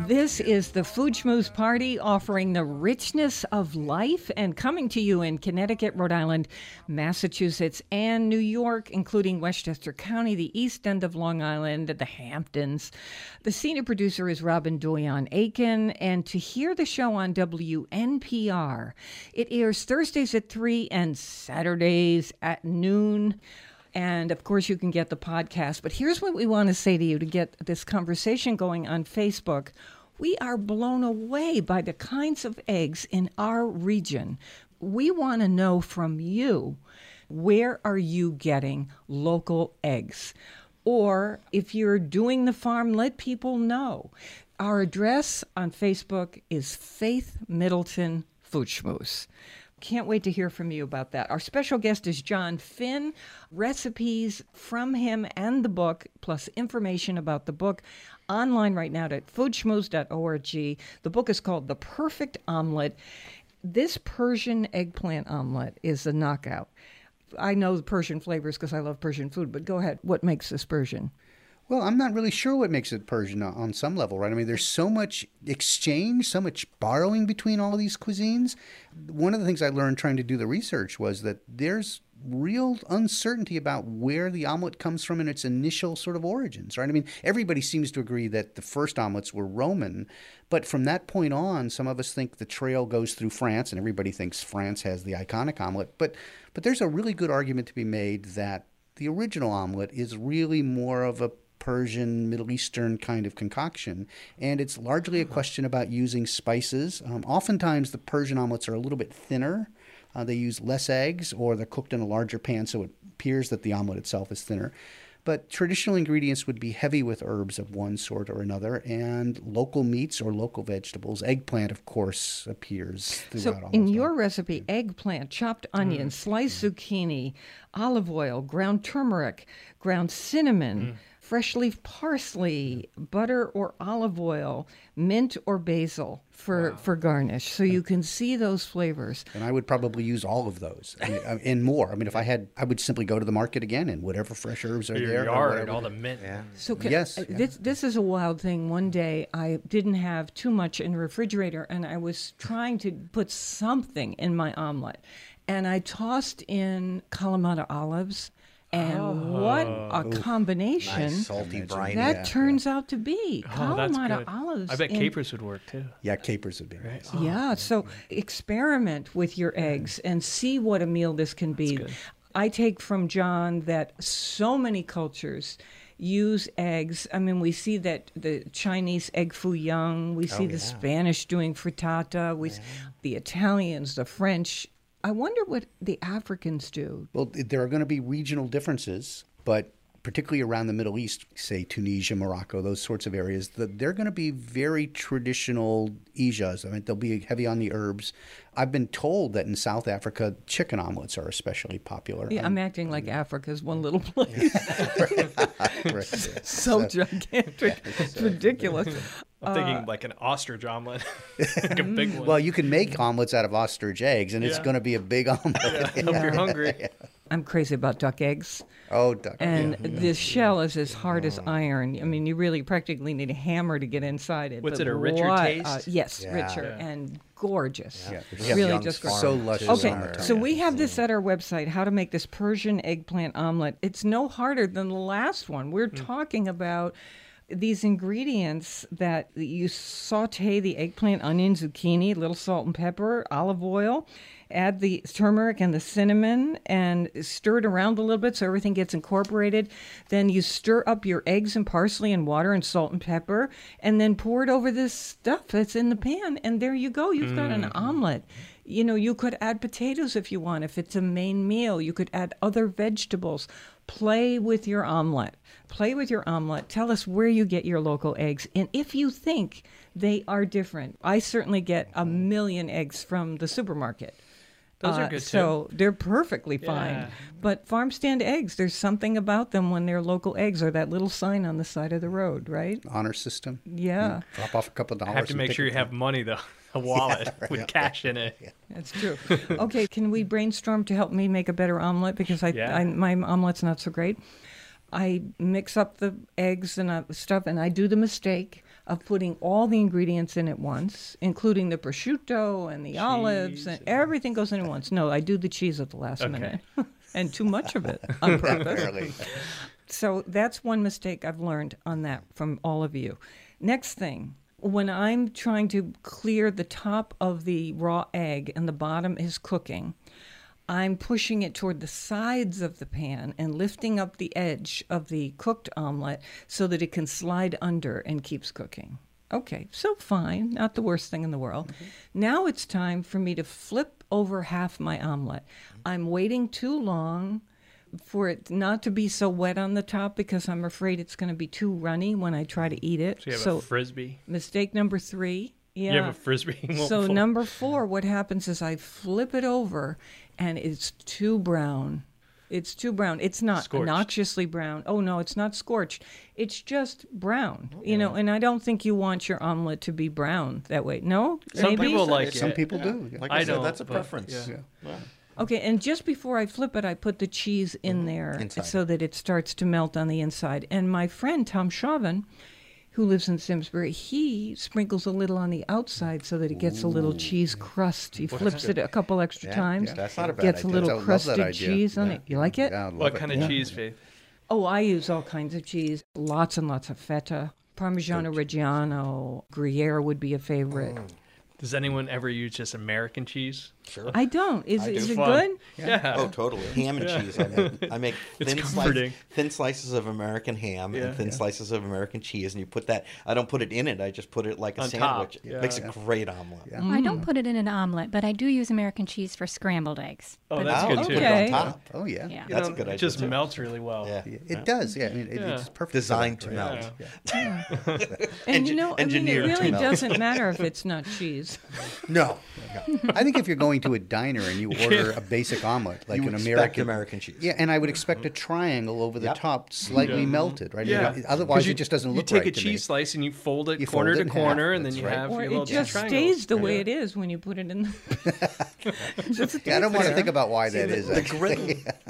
This is the Food Schmooze Party offering the richness of life and coming to you in Connecticut, Rhode Island, Massachusetts, and New York, including Westchester County, the east end of Long Island, the Hamptons. The senior producer is Robin Doyon Aiken, and to hear the show on WNPR, it airs Thursdays at 3 and Saturdays at noon. And of course, you can get the podcast. But here's what we want to say to you to get this conversation going on Facebook. We are blown away by the kinds of eggs in our region. We want to know from you where are you getting local eggs? Or if you're doing the farm, let people know. Our address on Facebook is Faith Middleton Food. Can't wait to hear from you about that. Our special guest is John Finn. Recipes from him and the book, plus information about the book, online right now at foodschmooze.org. The book is called The Perfect Omelet. This Persian eggplant omelet is a knockout. I know the Persian flavors because I love Persian food, but go ahead. What makes this Persian? Well, I'm not really sure what makes it Persian on- some level, right? I mean, there's so much exchange, so much borrowing between all of these cuisines. One of the things I learned trying to do the research was that there's real uncertainty about where the omelet comes from in its initial sort of origins, right? I mean, everybody seems to agree that the first omelets were Roman, but from that point on, some of us think the trail goes through France, and everybody thinks France has the iconic omelet. But but there's a really good argument to be made that the original omelet is really more of a Persian, Middle Eastern kind of concoction. And it's largely a question about using spices. Um, oftentimes, the Persian omelets are a little bit thinner. Uh, they use less eggs, or they're cooked in a larger pan, so it appears that the omelet itself is thinner. But traditional ingredients would be heavy with herbs of one sort or another, and local meats or local vegetables. Eggplant, of course, appears throughout So, in all. your recipe, eggplant, chopped onion, sliced zucchini, olive oil, ground turmeric, ground cinnamon, fresh leaf parsley, butter or olive oil, mint or basil for, for garnish. So you can see those flavors. And I would probably use all of those I mean, uh, and more. I mean, if I had, I would simply go to the market again and whatever fresh herbs are Your there. or yard, whatever- all the mint. Yeah. So ca- Yes, uh, yeah. this this is a wild thing. One day I didn't have too much in the refrigerator, and I was trying to put something in my omelet, and I tossed in Kalamata olives, and what oh. a combination Nice salty briny. that turns out to be. Oh, Kalamata good. olives. I bet in- capers would work too. Yeah, capers would be nice. yeah, oh, so experiment with your mm. eggs and see what a meal this can be. I take from John that so many cultures use eggs. I mean, we see that the Chinese egg foo young, we oh, see the yeah. Spanish doing frittata, we s the Italians, the French. I wonder what the Africans do. Well, there are going to be regional differences, but particularly around the Middle East, say Tunisia, Morocco, those sorts of areas, the, they're going to be very traditional ijas. I mean, they'll be heavy on the herbs. I've been told that in South Africa, chicken omelets are especially popular. Yeah, um, I'm acting like Africa's one little place. Right. so gigantic. It's ridiculous. I'm thinking uh, like an ostrich omelet, like a mm. big one. Well, you can make omelets out of ostrich eggs, and it's going to be a big omelet. I hope you're hungry. I'm crazy about duck eggs. Oh, duck. And yeah. the shell is as hard as oh. iron. I mean, you really practically need a hammer to get inside it. What's but it, a richer what taste? yes, Yeah. richer Yeah. and gorgeous. Yeah. Really just Farm, So luscious. Okay, on so we have this at our website, how to make this Persian eggplant omelet. It's no harder than the last one. We're hmm. talking about these ingredients that you saute the eggplant, onion, zucchini, little salt and pepper, olive oil, add the turmeric and the cinnamon and stir it around a little bit so everything gets incorporated. Then you stir up your eggs and parsley and water and salt and pepper and then pour it over this stuff that's in the pan and there you go. You've got an mm. omelet. You know, you could add potatoes if you want. If it's a main meal, you could add other vegetables. Play with your omelet. Play with your omelet. Tell us where you get your local eggs. And if you think they are different, I certainly get a million eggs from the supermarket. Those are Uh, good, too. So they're perfectly fine. Yeah. But farm stand eggs, there's something about them when they're local eggs or that little sign on the side of the road, right? honor system. Yeah, Drop off a couple of dollars. have to make sure it you have money though, a wallet with cash in it. that's true. okay, can we brainstorm to help me make a better omelet because I, Yeah. I my omelet's not so great. I mix up the eggs and uh, stuff, and I do the mistake of putting all the ingredients in at once, including the prosciutto and the olives, and everything goes in at once. No, I do the cheese at the last minute, and too much of it on purpose. So that's one mistake I've learned on that from all of you. Next thing, when I'm trying to clear the top of the raw egg and the bottom is cooking, I'm pushing it toward the sides of the pan and lifting up the edge of the cooked omelet so that it can slide under and keeps cooking. Okay, so fine, not the worst thing in the world. Mm-hmm. Now it's time for me to flip over half my omelet. Mm-hmm. I'm waiting too long for it not to be so wet on the top because I'm afraid it's going to be too runny when I try to eat it. So you have a frisbee. mistake number three. Yeah. You have a frisbee. So fall. number four, what happens is I flip it over, and it's too brown. It's too brown. It's not Scorched. noxiously brown. Oh no, it's not scorched. It's just brown. You know, and I don't think you want your omelet to be brown that way. No, Some maybe. people like Some it. Some people do. Like I, I said, don't, that's a but, preference. yeah. Okay, and just before I flip it, I put the cheese in mm-hmm. there Inside. so that it starts to melt on the inside. And my friend Tom Chauvin, who lives in Simsbury, he sprinkles a little on the outside so that it gets a little cheese crust. He flips it a couple extra times. That's not a bad Gets a little I love that crusted cheese on Yeah. it. You like it? Yeah, I love What it. kind of cheese, Faith? Oh, I use all kinds of cheese. Lots and lots of feta. Parmigiano Reggiano, Gruyere would be a favorite. Mm. Does anyone ever use just American cheese? Sure. I don't. Is, I is do. it Fun. good? Yeah. Oh, totally. Ham and cheese. I make, I make thin, comforting. slice, thin slices of American ham Yeah. and thin slices of American cheese, and you put that. I don't put it in it. I just put it like a On top. sandwich. It Yeah. makes a great omelet. Yeah. Mm. I don't put it in an omelet, but I do use American cheese for scrambled eggs. Oh, But that's Oh, good you too. put it on Okay. top. Oh yeah. Yeah. You That's a know, good It just too. melts really well. Yeah. It does. Yeah. I mean, it, Yeah. it's perfect. Designed for to melt. And you know, I mean, it really doesn't matter if it's not cheese. No. I think if you're going to a diner and you order a basic omelet, like You an American American cheese. yeah, and I would expect a mm-hmm. triangle over the Yep. top, slightly mm-hmm. melted, right? Yeah. Otherwise, 'Cause you, it just doesn't look right. you take right a to cheese me. slice and you fold it You corner fold to it in corner, half, and then you right. have Or your it little just triangles. stays the way Yeah. it is when you put it in the. Yeah, I don't want to think about why See, that the, is. the griddle.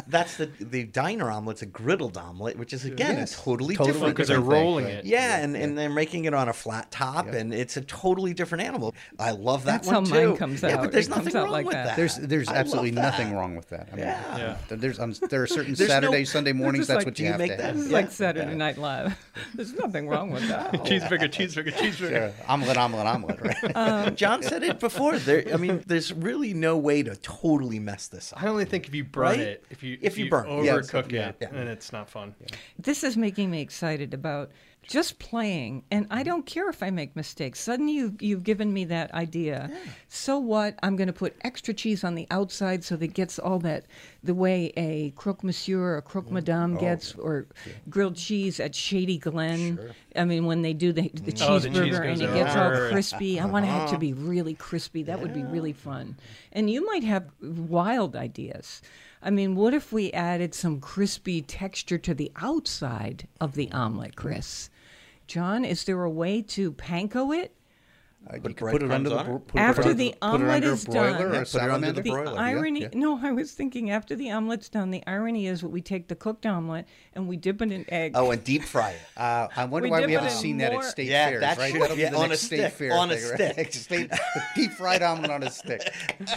That's the the diner omelet's a griddled omelet, which is again Yes. a totally, Totally different. Because they're different thing, rolling it. Yeah, and, and they're making it on a flat top, and it's a totally different animal. I love that That's one how too. mine comes yeah, out. but there's It nothing wrong like with that. that. There's there's I absolutely nothing wrong with that. I mean, Yeah. Yeah. There's um, there are certain There's no- Saturday, Sunday mornings. That's like, what you you have make to have. This is Yeah, like Saturday Night Live. There's nothing wrong with that. Cheeseburger, cheeseburger, cheeseburger. Sure. Omelet, omelet, omelet, right? John said it before. There, I mean, there's really no way to totally mess this up. I only think if you burn Right? it, if you If you burn it, overcook yeah, it, yeah. then it's not fun. This is making me excited about just playing, and I don't care if I make mistakes. Suddenly, you've, you've given me that idea. So what? I'm going to put extra cheese on the outside so that it gets all that the way a croque monsieur or a croque mm. madame oh, gets, or grilled cheese at Shady Glen. I mean, when they do the, the Oh, the cheese cheeseburger and it gets all crispy. I want it to be uh-huh. really crispy. That would be really fun. And you might have wild ideas. I mean, what if we added some crispy texture to the outside of the omelet, Chris? John, is there a way to panko it? Uh, Put put it under the on bro- put After under the put omelet is done- Yeah, a put it under salamander. the The irony, yeah. no, I was thinking after the omelet's done, the irony is that we take the cooked omelet and we dip it in egg. Oh, and deep fry it. Uh, I wonder We why we haven't in seen that at state Yeah, fairs, that right? should That'll be be the on next a state stick, fair on a thing, right? stick. State- deep fried omelet on a stick.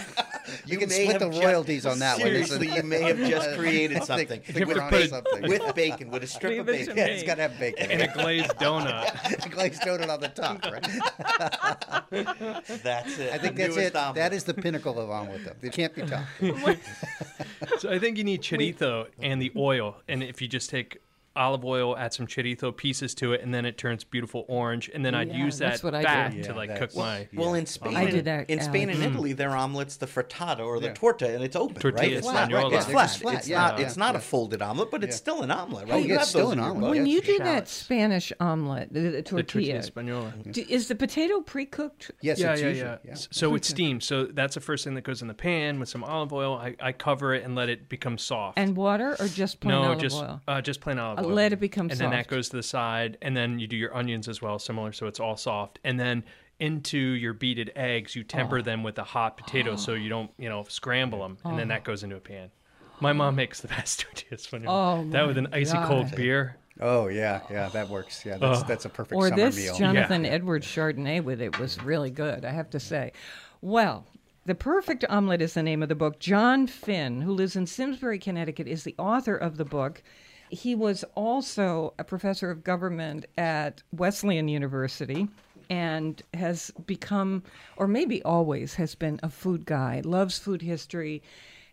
You, can split the have just- royalties on that one. Seriously, you may have just created something think with, onto bacon, something. with bacon, with a strip of Leave it bacon. Yeah, it's got to have bacon. And a glazed donut. A glazed donut on the top, right? That's it. I think that's it. omelet. That is the pinnacle of omelet, though. It can't be topped. So I think you need chorizo and the oil. And if you just take olive oil, add some chorizo pieces to it, and then it turns beautiful orange. And then I'd Yeah, use that that's what I fat do. to Yeah, like that's- cook my. Well, in Spain, I and- did that, in Spain and Italy, their omelet's the frittata or the Yeah. torta, and it's open, Tortilla right? It's flat, right? It's Yeah, flat. it's flat, It's yeah, not. yeah, It's not a yeah. folded omelet, but it's Yeah. still an omelet, right? Oh, You yeah, have it's still those an in your omelet. book. when you do that shallots. Spanish omelet, the, the The tortilla, tortilla española. d- is the potato pre-cooked? Yes, yeah, it's yeah, usually. yeah, yeah. S- So it's steamed. So that's the first thing that goes in the pan with some olive oil. I, I cover it and let it become soft. And water or just plain no, olive just oil? uh, just plain olive Uh, oil. let it become and then that goes to the side, and then you do your onions as well, similar, so it's all soft. And then into your beaten eggs, you temper Oh. them with the hot potatoes, so you don't you know scramble them, and then Oh. that goes into a pan. My mom makes the best tortillas when Oh, that with an icy cold beer. Oh yeah, yeah, that works. Yeah, that's that's a perfect or summer this meal. Jonathan Edwards Chardonnay with it was really good, I have to say. Well, The Perfect Omelet is the name of the book. John Finn, who lives in Simsbury, Connecticut, is the author of the book. He was also a professor of government at Wesleyan University and has become, or maybe always has been, a food guy, loves food history,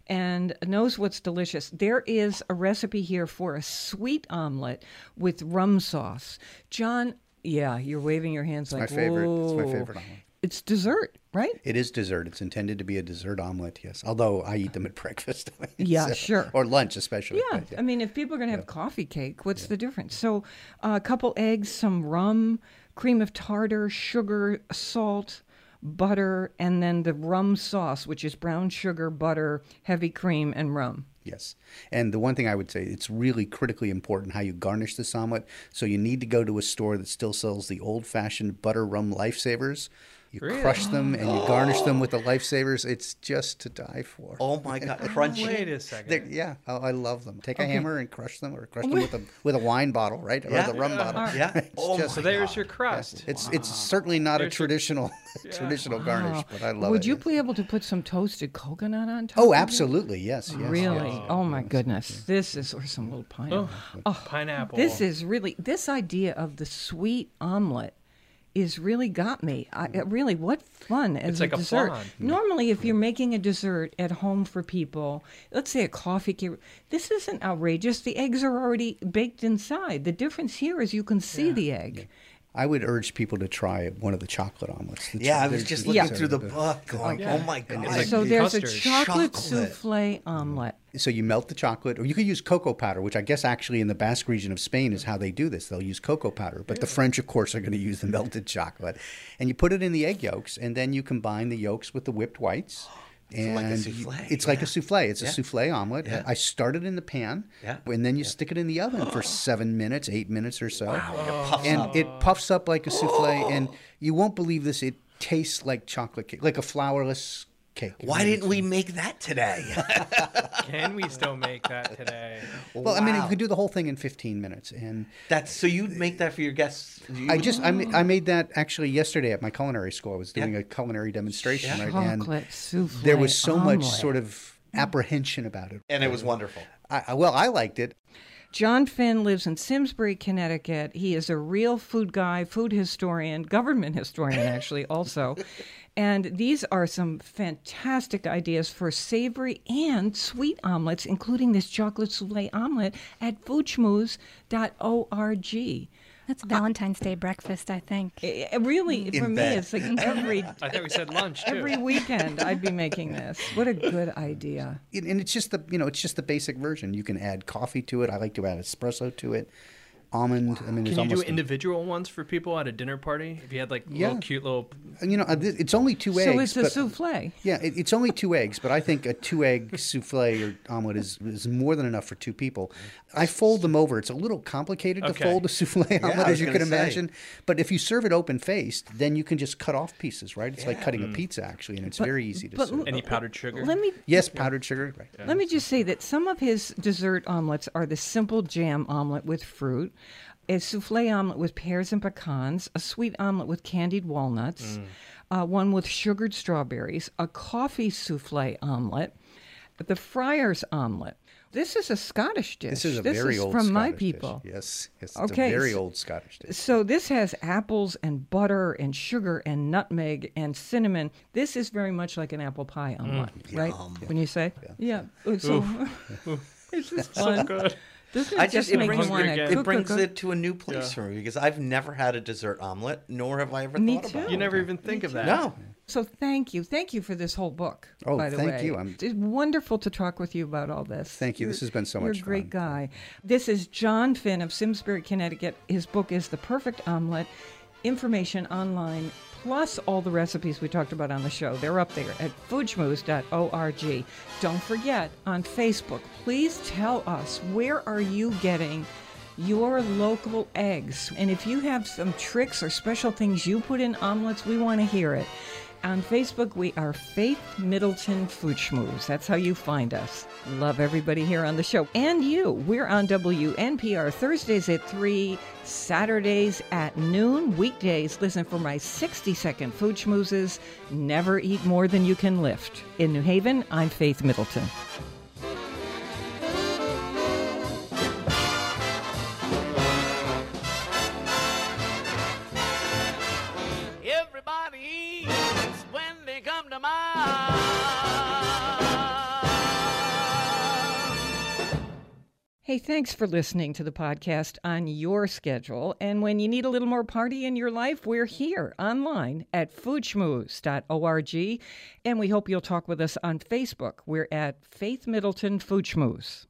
and knows what's delicious. There is a recipe here for a sweet omelet with rum sauce. John, yeah, you're waving your hands my like favorite. It's my favorite omelet. It's dessert, right? It is dessert. It's intended to be a dessert omelet, yes. Although I eat them at breakfast. Yeah, So- sure. Or lunch, especially. Yeah, but I mean, if people are going to have coffee cake, what's the difference? So, uh, a couple eggs, some rum, cream of tartar, sugar, salt, butter, and then the rum sauce, which is brown sugar, butter, heavy cream, and rum. Yes. And the one thing I would say, it's really critically important how you garnish this omelet. So you need to go to a store that still sells the old fashioned butter rum lifesavers. You crush them and you garnish them with the lifesavers. It's just to die for. Oh my god, crunchy. Wait a They're- second. yeah, I, I love them. Take a hammer and crush them, or crush oh them with a with a wine bottle, right, or Yeah. the rum bottle. Yeah. It's Oh just- So there's your crust. It's it's certainly not a There's your- traditional traditional garnish, but I love Would it. Would you yes. be able to put some toasted coconut on top? Oh, absolutely, yes, yes. Really? yes. Oh my goodness! This is or some little pineapple. Oh, oh, Pineapple. This is really this idea of the sweet omelet is really got me. I, mm. really, what fun as It's like a dessert. flan. Normally, if you're making a dessert at home for people, let's say a coffee cake, this isn't outrageous. The eggs are already baked inside. The difference here is you can see the egg. I would urge people to try one of the chocolate omelets. The Yeah, I was just looking a- through the book, going, Yeah. "Oh my god!" like so there's a chocolate, Chocolate. souffle omelet. So you melt the chocolate, or you could use cocoa powder, which I guess actually in the Basque region of Spain is how they do this. They'll use cocoa powder, but the French, of course, are going to use the melted chocolate, and you put it in the egg yolks, and then you combine the yolks with the whipped whites. And like a you- souffle, it's like a souffle. It's Yeah. a souffle omelet. Yeah. I start it in the pan, Yeah. and then you stick it in the oven for seven minutes, eight minutes or so. puffs and up. it puffs up like a souffle, and you won't believe this. It tastes like chocolate cake, like a flourless cake. Why didn't we make that today? Can we still make that today? Well, I mean, you Wow. could do the whole thing in 15 minutes, and That's so you'd make that for your guests. You- I just I, ma- I made that actually yesterday at my culinary school. I was doing Yeah. a culinary demonstration, Yeah. right? And souffle. there was so much sort of apprehension about it. and it was wonderful. I, I- well, I liked it. John Finn lives in Simsbury, Connecticut. He is a real food guy, food historian, government historian, actually, also. And these are some fantastic ideas for savory and sweet omelets, including this chocolate souffle omelet at foodschmooze.org. That's Valentine's Day breakfast, I think. It, it really, mm. In for me, it's like every I thought we said lunch too. every weekend I'd be making this. What a good idea. And and it's just the you know it's just the basic version. You can add coffee to it. I like to add espresso to it. Almond. I mean, there's Can you do almost a- individual ones for people at a dinner party? If you had like Yeah. little cute little. you know, uh, it's only two eggs. So it's a but- souffle. Yeah, it, it's only two eggs, but I think a two egg souffle or omelet is, is more than enough for two people. I fold them over. It's a little complicated to fold a souffle omelet, I as you can say. imagine. But if you serve it open faced, then you can just cut off pieces, right? It's like cutting a pizza, actually, and it's very easy to but serve. Any powdered sugar? Let me Yes, powdered sugar. Right. Let me just say that some of his dessert omelets are the simple jam omelet with fruit, a souffle omelet with pears and pecans, a sweet omelet with candied walnuts, uh, one with sugared strawberries, a coffee souffle omelet, the friar's omelet. This is a Scottish dish. This is a very old from my Scottish dish. people. Yes, yes, it's Okay, a very old Scottish dish. So this has apples and butter and sugar and nutmeg and cinnamon. This is very much like an apple pie omelet, right? When you say, yeah. So it's just fun. good. Doesn't it I just, just it brings, you want to again. it cook, brings cook, cook? it to a new place for me because I've never had a dessert omelet, nor have I ever Me thought too. about You never even think of that. No, So thank you, thank you for this whole book. Oh, by the thank way. you. I'm- It's wonderful to talk with you about all this. Thank you. This You're- has been so much fun. you're a great fun. guy. This is John Finn of Simsbury, Connecticut. His book is The Perfect Omelet. Information online, plus all the recipes we talked about on the show. They're up there at foodschmooze.org. Don't forget on Facebook. Please tell us where are you getting your local eggs. And if you have some tricks or special things you put in omelets, we want to hear it. On Facebook, we are Faith Middleton Food. That's how you find us. Love everybody here on the show. And you. We're on WNPR Thursdays at 3, Saturdays at noon, weekdays. Listen for my 60 second food. Never eat more than you can lift. In New Haven, I'm Faith Middleton. To mind. Hey, thanks for listening to the podcast on your schedule. And when you need a little more party in your life, we're here online at foodschmooze.org. And we hope you'll talk with us on Facebook. We're at Faith Middleton Food Schmooze.